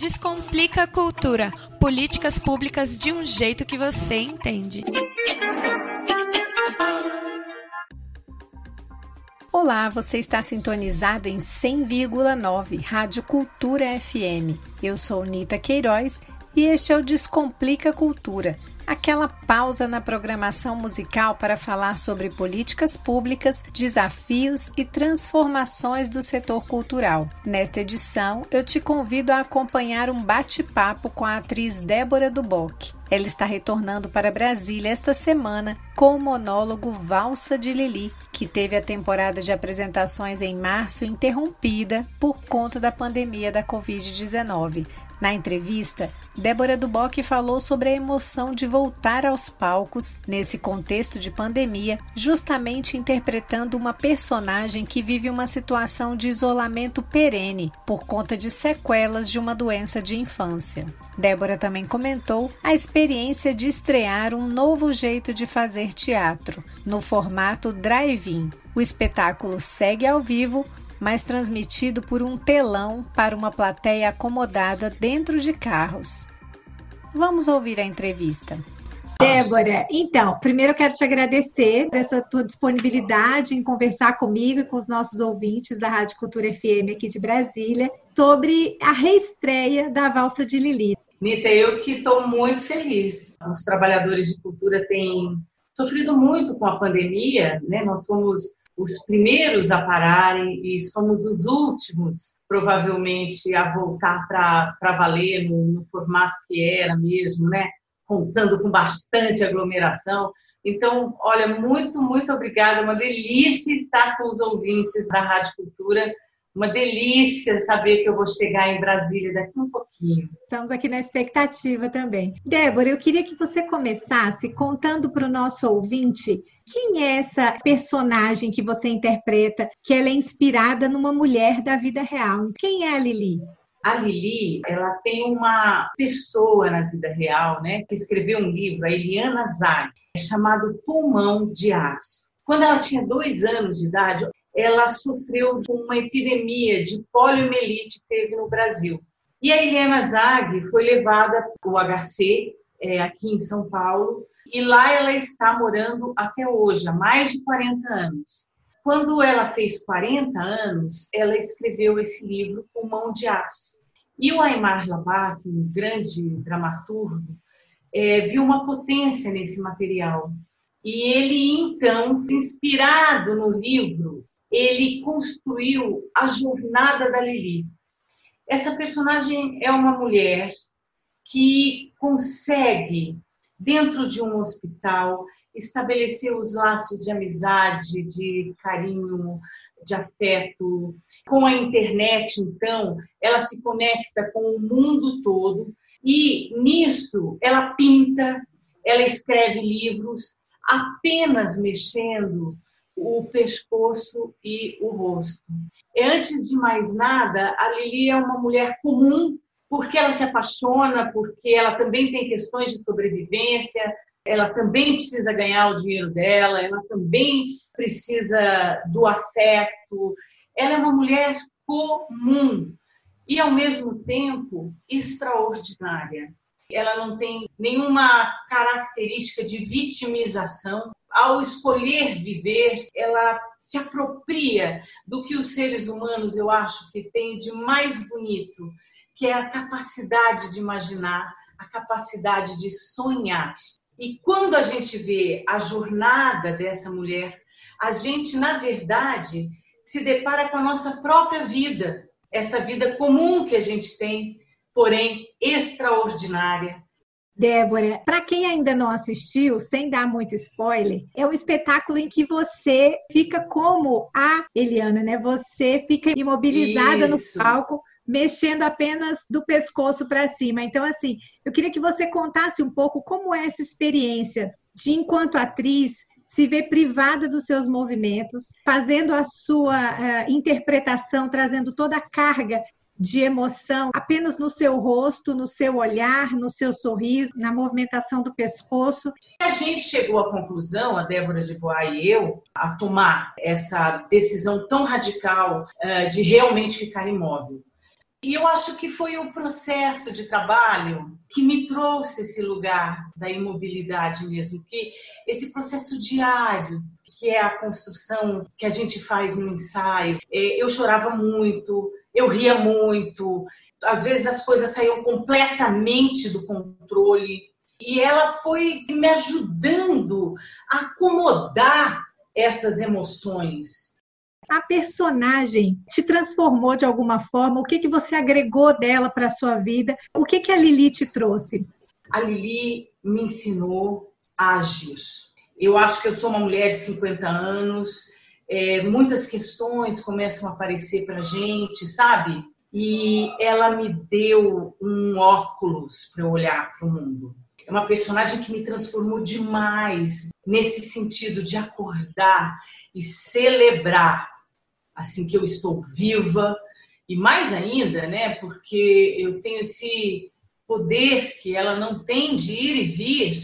Descomplica a cultura. Políticas públicas de um jeito que você entende. Olá, você está sintonizado em 100,9 Rádio Cultura FM. Eu sou Nita Queiroz e este é o Descomplica Cultura aquela pausa na programação musical para falar sobre políticas públicas, desafios e transformações do setor cultural. Nesta edição, eu te convido a acompanhar um bate-papo com a atriz Débora Duboc. Ela está retornando para Brasília esta semana com o monólogo Valsa de Lili, que teve a temporada de apresentações em março interrompida por conta da pandemia da Covid-19. Na entrevista, Débora Duboc falou sobre a emoção de voltar aos palcos nesse contexto de pandemia, justamente interpretando uma personagem que vive uma situação de isolamento perene por conta de sequelas de uma doença de infância. Débora também comentou a experiência de estrear um novo jeito de fazer teatro, no formato drive-in. O espetáculo segue ao vivo, mas transmitido por um telão para uma plateia acomodada dentro de carros. Vamos ouvir a entrevista. Débora, então, primeiro eu quero te agradecer dessa tua disponibilidade em conversar comigo e com os nossos ouvintes da Rádio Cultura FM aqui de Brasília sobre a reestreia da Valsa de Lili. Nita, eu que estou muito feliz. Os trabalhadores de cultura têm sofrido muito com a pandemia, né? Nós fomos os primeiros a pararem e somos os últimos, provavelmente, a voltar para valer no, no, formato que era mesmo, né? Contando com bastante aglomeração. Então, olha, muito, muito obrigada. Uma delícia estar com os ouvintes da Rádio Cultura uma delícia saber que eu vou chegar em Brasília daqui um pouquinho. Estamos aqui na expectativa também. Débora, eu queria que você começasse contando para o nosso ouvinte quem é essa personagem que você interpreta, que ela é inspirada numa mulher da vida real. Quem é a Lili? A Lili, ela tem uma pessoa na vida real, né, que escreveu um livro, a Eliana Zag, chamado Pulmão de Aço. Quando ela tinha dois anos de idade, ela sofreu de uma epidemia de poliomielite que teve no Brasil. E a Helena Zag foi levada para o HC, é, aqui em São Paulo, e lá ela está morando até hoje, há mais de 40 anos. Quando ela fez 40 anos, ela escreveu esse livro, Mão de Aço. E o Aymar Labac, um grande dramaturgo, é, viu uma potência nesse material. E ele, então, inspirado no livro, ele construiu a jornada da Lili. Essa personagem é uma mulher que consegue, dentro de um hospital, estabelecer os laços de amizade, de carinho, de afeto. Com a internet, então, ela se conecta com o mundo todo e nisso ela pinta, ela escreve livros, apenas mexendo o pescoço e o rosto. E antes de mais nada, a Lili é uma mulher comum porque ela se apaixona, porque ela também tem questões de sobrevivência, ela também precisa ganhar o dinheiro dela, ela também precisa do afeto. Ela é uma mulher comum e, ao mesmo tempo, extraordinária. Ela não tem nenhuma característica de vitimização, ao escolher viver, ela se apropria do que os seres humanos, eu acho, que têm de mais bonito, que é a capacidade de imaginar, a capacidade de sonhar. E quando a gente vê a jornada dessa mulher, a gente, na verdade, se depara com a nossa própria vida, essa vida comum que a gente tem, porém extraordinária, Débora, para quem ainda não assistiu, sem dar muito spoiler, é um espetáculo em que você fica como a Eliana, né? Você fica imobilizada Isso. no palco, mexendo apenas do pescoço para cima. Então, assim, eu queria que você contasse um pouco como é essa experiência de, enquanto atriz, se ver privada dos seus movimentos, fazendo a sua uh, interpretação, trazendo toda a carga de emoção apenas no seu rosto, no seu olhar, no seu sorriso, na movimentação do pescoço. A gente chegou à conclusão, a Débora de Boa e eu, a tomar essa decisão tão radical uh, de realmente ficar imóvel. E eu acho que foi o processo de trabalho que me trouxe esse lugar da imobilidade mesmo, que esse processo diário, que é a construção que a gente faz no ensaio. É, eu chorava muito, eu ria muito, às vezes as coisas saíam completamente do controle. E ela foi me ajudando a acomodar essas emoções a personagem te transformou de alguma forma? O que, que você agregou dela para a sua vida? O que, que a Lili te trouxe? A Lili me ensinou a agir. Eu acho que eu sou uma mulher de 50 anos, é, muitas questões começam a aparecer para gente, sabe? E ela me deu um óculos para eu olhar para o mundo. É uma personagem que me transformou demais nesse sentido de acordar e celebrar assim que eu estou viva e mais ainda, né, porque eu tenho esse poder que ela não tem de ir e vir,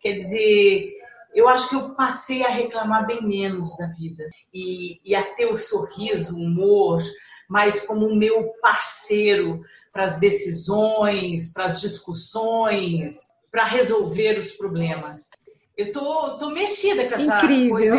quer dizer, eu acho que eu passei a reclamar bem menos da vida e, e a ter o sorriso, o humor, mas como o meu parceiro para as decisões, para as discussões, para resolver os problemas. Eu tô, tô mexida com essa Incrível. coisa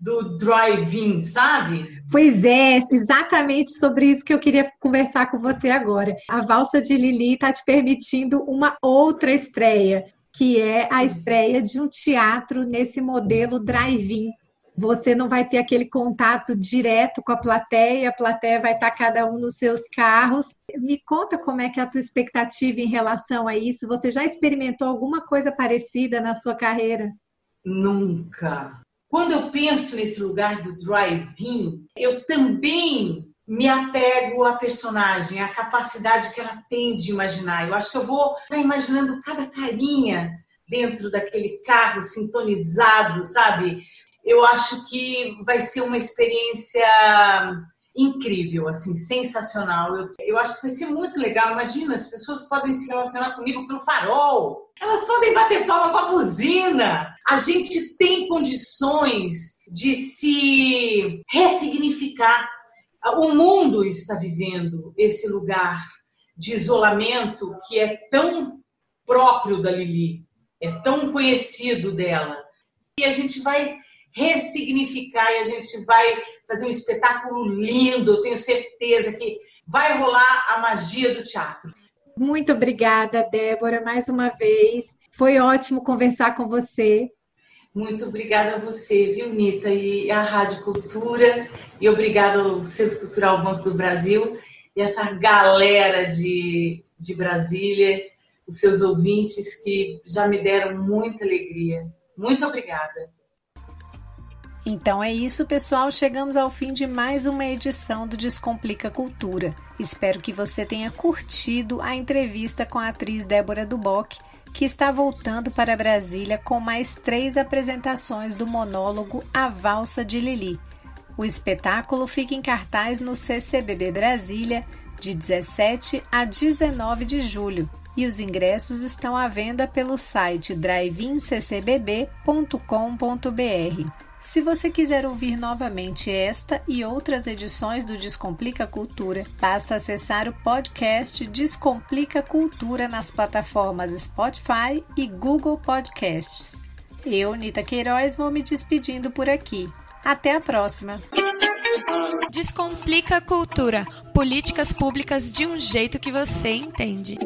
do drive-in, sabe? Pois é, exatamente sobre isso que eu queria conversar com você agora. A Valsa de Lili está te permitindo uma outra estreia, que é a estreia de um teatro nesse modelo drive-in. Você não vai ter aquele contato direto com a plateia, a plateia vai estar cada um nos seus carros. Me conta como é que é a tua expectativa em relação a isso. Você já experimentou alguma coisa parecida na sua carreira? Nunca. Quando eu penso nesse lugar do drive-in, eu também me apego à personagem, à capacidade que ela tem de imaginar. Eu acho que eu vou estar imaginando cada carinha dentro daquele carro sintonizado, sabe? Eu acho que vai ser uma experiência incrível, assim, sensacional. Eu, eu acho que vai ser muito legal. Imagina, as pessoas podem se relacionar comigo pelo farol, elas podem bater palma com a buzina. A gente tem condições de se ressignificar. O mundo está vivendo esse lugar de isolamento que é tão próprio da Lili, é tão conhecido dela. E a gente vai ressignificar e a gente vai fazer um espetáculo lindo. Eu tenho certeza que vai rolar a magia do teatro. Muito obrigada, Débora, mais uma vez. Foi ótimo conversar com você. Muito obrigada a você, viu, Nita, e a Rádio Cultura, e obrigada ao Centro Cultural Banco do Brasil e essa galera de, de Brasília, os seus ouvintes que já me deram muita alegria. Muito obrigada. Então é isso, pessoal. Chegamos ao fim de mais uma edição do Descomplica Cultura. Espero que você tenha curtido a entrevista com a atriz Débora Duboc, que está voltando para Brasília com mais três apresentações do monólogo A Valsa de Lili. O espetáculo fica em cartaz no CCBB Brasília de 17 a 19 de julho e os ingressos estão à venda pelo site driveinccbb.com.br. Se você quiser ouvir novamente esta e outras edições do Descomplica Cultura, basta acessar o podcast Descomplica Cultura nas plataformas Spotify e Google Podcasts. Eu, Nita Queiroz, vou me despedindo por aqui. Até a próxima! Descomplica Cultura políticas públicas de um jeito que você entende.